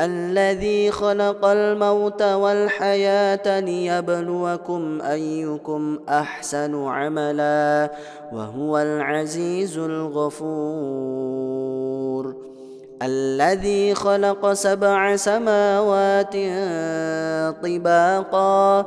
الذي خلق الموت والحياة ليبلوكم أيكم أحسن عملا وهو العزيز الغفور. الذي خلق سبع سماوات طباقا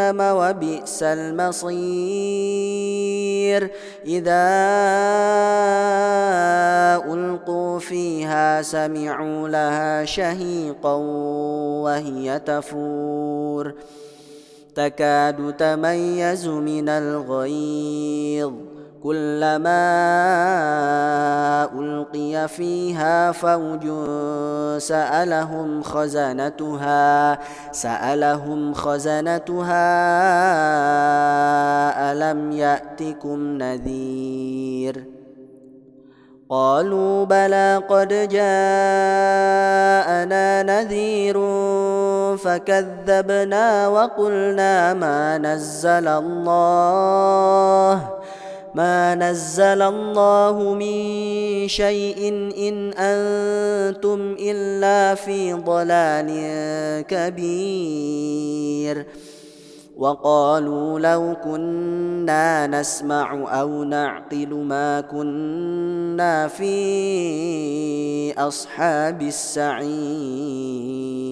وبئس المصير. إذا ألقوا فيها سمعوا لها شهيقا وهي تفور. تكاد تميز من الغيظ. كلما ألقي فيها فوج سألهم خزنتها سألهم خزنتها ألم يأتكم نذير؟ قالوا بلى قد جاءنا نذير فكذبنا وقلنا ما نزل الله ما نزل الله من شيء إن أنتم إلا في ضلال كبير. وقالوا لو كنا نسمع أو نعقل ما كنا في أصحاب السعير.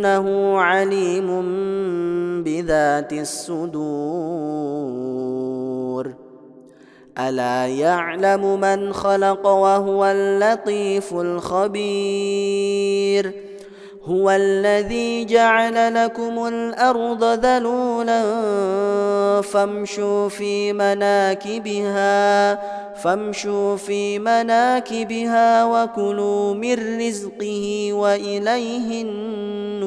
إنه عليم بذات الصدور. ألا يعلم من خلق وهو اللطيف الخبير. هو الذي جعل لكم الأرض ذلولا فامشوا في مناكبها فامشوا في مناكبها وكلوا من رزقه وإليه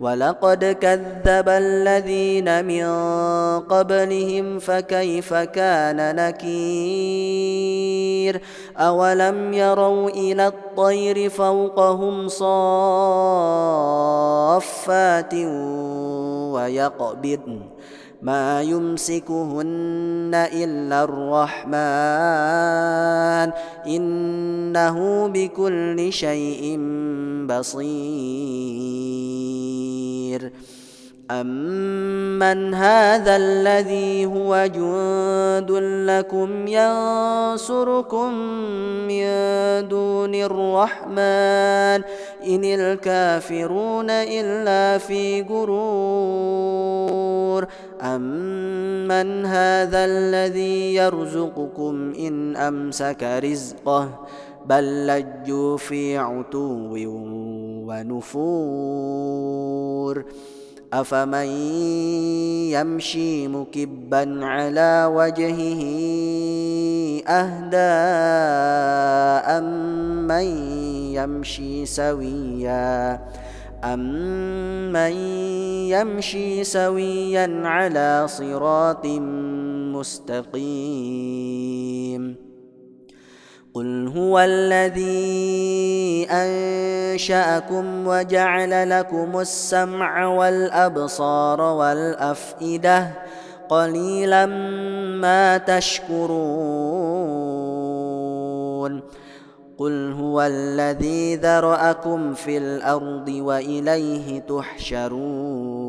ولقد كذب الذين من قبلهم فكيف كان نكير؟ أولم يروا إلى الطير فوقهم صافات ويقبضن؟ ما يمسكهن إلا الرحمن إنه بكل شيء بصير. امن هذا الذي هو جند لكم ينصركم من دون الرحمن إن الكافرون إلا في غرور. أمن هذا الذي يرزقكم إن أمسك رزقه بل لجوا في عتو ونفور. أفمن يمشي مكبا على وجهه أهدى أمن يمشي سويا أمن يمشي سويا على صراط مستقيم. قل هو الذي انشاكم وجعل لكم السمع والابصار والافئده قليلا ما تشكرون قل هو الذي ذراكم في الأرض واليه تحشرون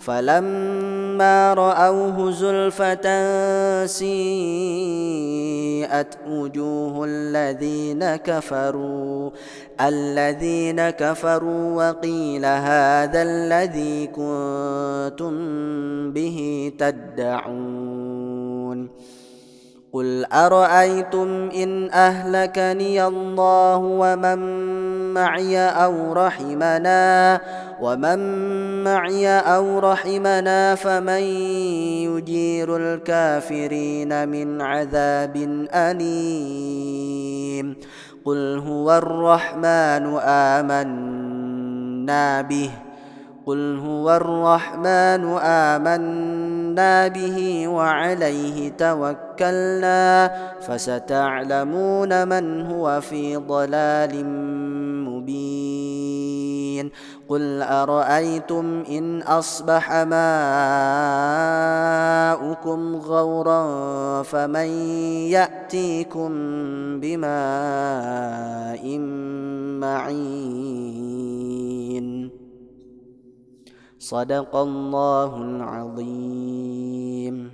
فلما رأوه زلفة سيئت وجوه الذين كفروا الذين كفروا وقيل هذا الذي كنتم به تدعون. قل أرأيتم إن أهلكني الله ومن معي أو رحمنا ومن معي أو رحمنا فمن يجير الكافرين من عذاب أليم. قل هو الرحمن آمنا به قل هو الرحمن آمنا به وعليه توكلنا فستعلمون من هو في ضلال مبين قل أرأيتم إن أصبح ماؤكم غورا فمن يأتيكم بماء معين. صدق الله العظيم.